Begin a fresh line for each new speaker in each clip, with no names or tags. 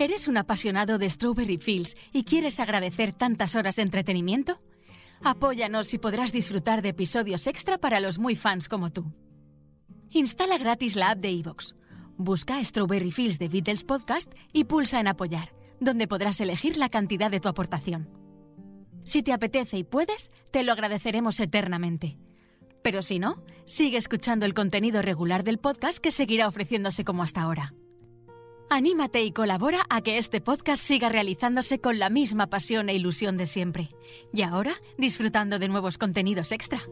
¿Eres un apasionado de Strawberry Fields y quieres agradecer tantas horas de entretenimiento? Apóyanos y podrás disfrutar de episodios extra para los muy fans como tú. Instala gratis la app de iVoox. Busca Strawberry Fields de Beatles Podcast y pulsa en Apoyar, donde podrás elegir la cantidad de tu aportación. Si te apetece y puedes, te lo agradeceremos eternamente. Pero si no, sigue escuchando el contenido regular del podcast que seguirá ofreciéndose como hasta ahora. Anímate y colabora a que este podcast siga realizándose con la misma pasión e ilusión de siempre. Y ahora, disfrutando de nuevos contenidos extra.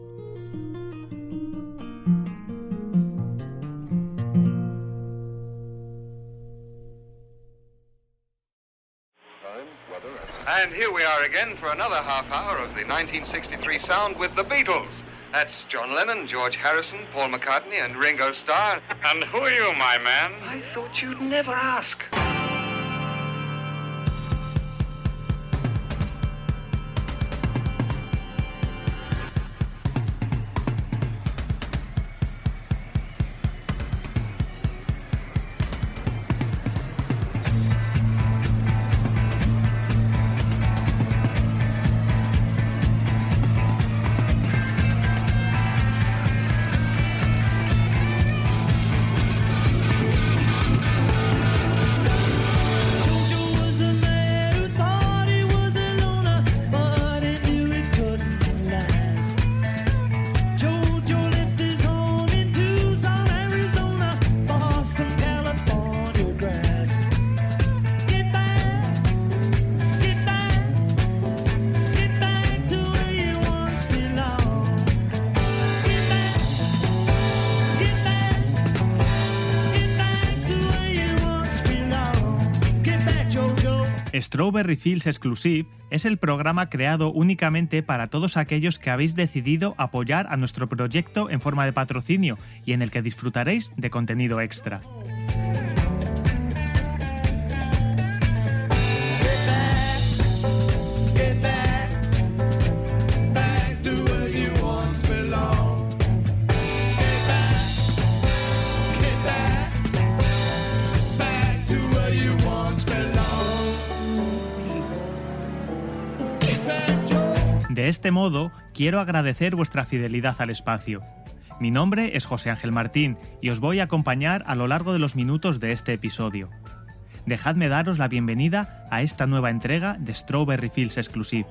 And here we are again for another half hour of the 1963 sound with the Beatles. That's John Lennon, George Harrison, Paul McCartney, and Ringo Starr.
And who are you, my man?
I thought you'd never ask.
Strawberry Fields Exclusive es el programa creado únicamente para todos aquellos que habéis decidido apoyar a nuestro proyecto en forma de patrocinio y en el que disfrutaréis de contenido extra. De este modo, quiero agradecer vuestra fidelidad al espacio. Mi nombre es José Ángel Martín y os voy a acompañar a lo largo de los minutos de este episodio. Dejadme daros la bienvenida a esta nueva entrega de Strawberry Fields Exclusive.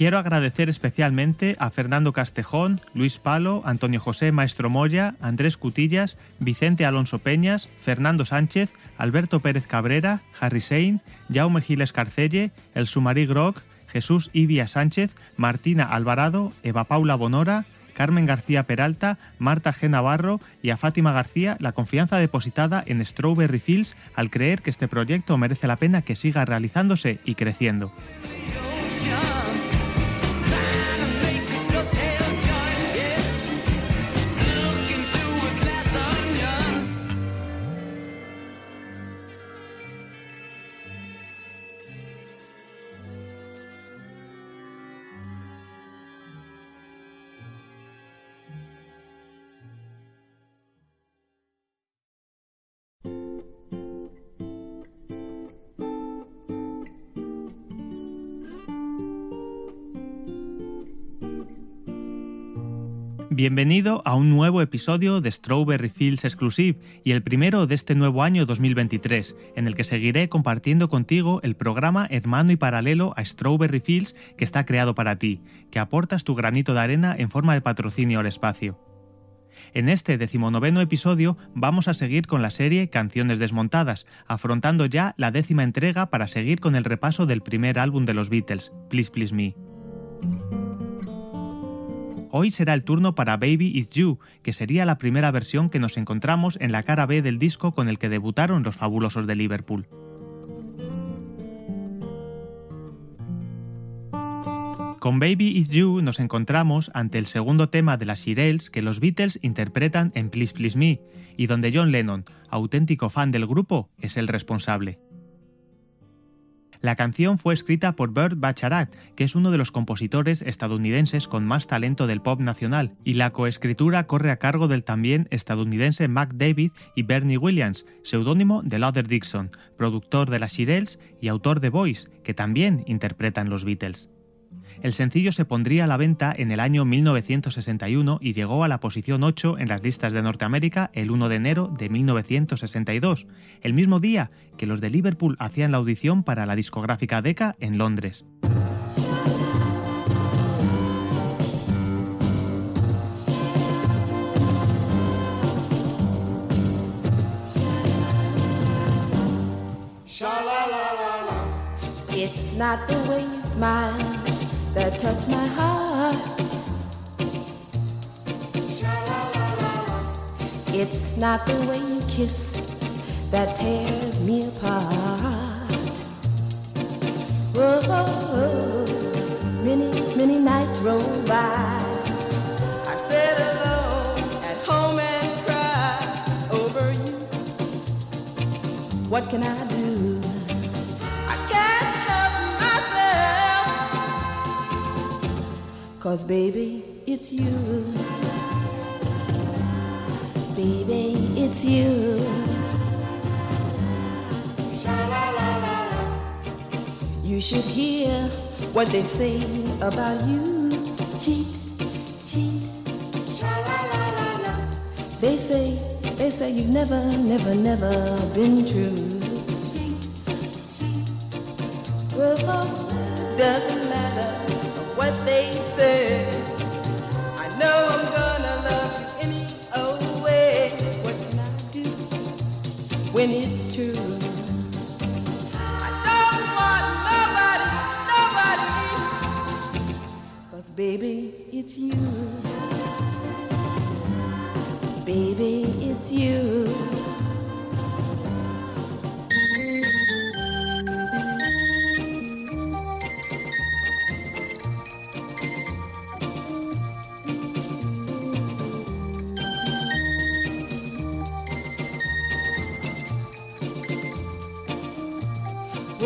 Quiero agradecer especialmente a Fernando Castejón, Luis Palo, Antonio José Maestro Moya, Andrés Cutillas, Vicente Alonso Peñas, Fernando Sánchez, Alberto Pérez Cabrera, Harry Sein, Jaume Giles Carcelle, El Sumarí Groc, Jesús Ibia Sánchez, Martina Alvarado, Eva Paula Bonora, Carmen García Peralta, Marta G. Navarro y a Fátima García la confianza depositada en Strawberry Fields al creer que este proyecto merece la pena que siga realizándose y creciendo. Bienvenido a un nuevo episodio de Strawberry Fields Exclusive y el primero de este nuevo año 2023, en el que seguiré compartiendo contigo el programa hermano y paralelo a Strawberry Fields que está creado para ti, que aportas tu granito de arena en forma de patrocinio al espacio. En este decimonoveno episodio vamos a seguir con la serie Canciones Desmontadas, afrontando ya la décima entrega para seguir con el repaso del primer álbum de los Beatles, Please Please Me. Hoy será el turno para Baby It's You, que sería la primera versión que nos encontramos en la cara B del disco con el que debutaron los fabulosos de Liverpool. Con Baby It's You nos encontramos ante el segundo tema de las Shirelles que los Beatles interpretan en Please Please Me, y donde John Lennon, auténtico fan del grupo, es el responsable. La canción fue escrita por Burt Bacharach, que es uno de los compositores estadounidenses con más talento del pop nacional, y la coescritura corre a cargo del también estadounidense Mac David y Bernie Williams, seudónimo de Luther Dixon, productor de las Shirelles y autor de Voice, que también interpretan los Beatles. El sencillo se pondría a la venta en el año 1961 y llegó a la posición 8 en las listas de Norteamérica el 1 de enero de 1962, el mismo día que los de Liverpool hacían la audición para la discográfica Decca en Londres.
That touch my heart. It's not the way you kiss that tears me apart. Whoa, many, many nights roll by. I sit alone at home and cry over you. What can I do? Cause baby, it's you. Baby, it's you. You should hear what they say about you. Cheat, cheat. They say, they say you've never, never, never been true. Cheat, Well, doesn't matter what they say. I know I'm gonna love you any old way. What can I do when it's true? I don't want nobody, nobody. Cause baby, it's you. Baby, it's you.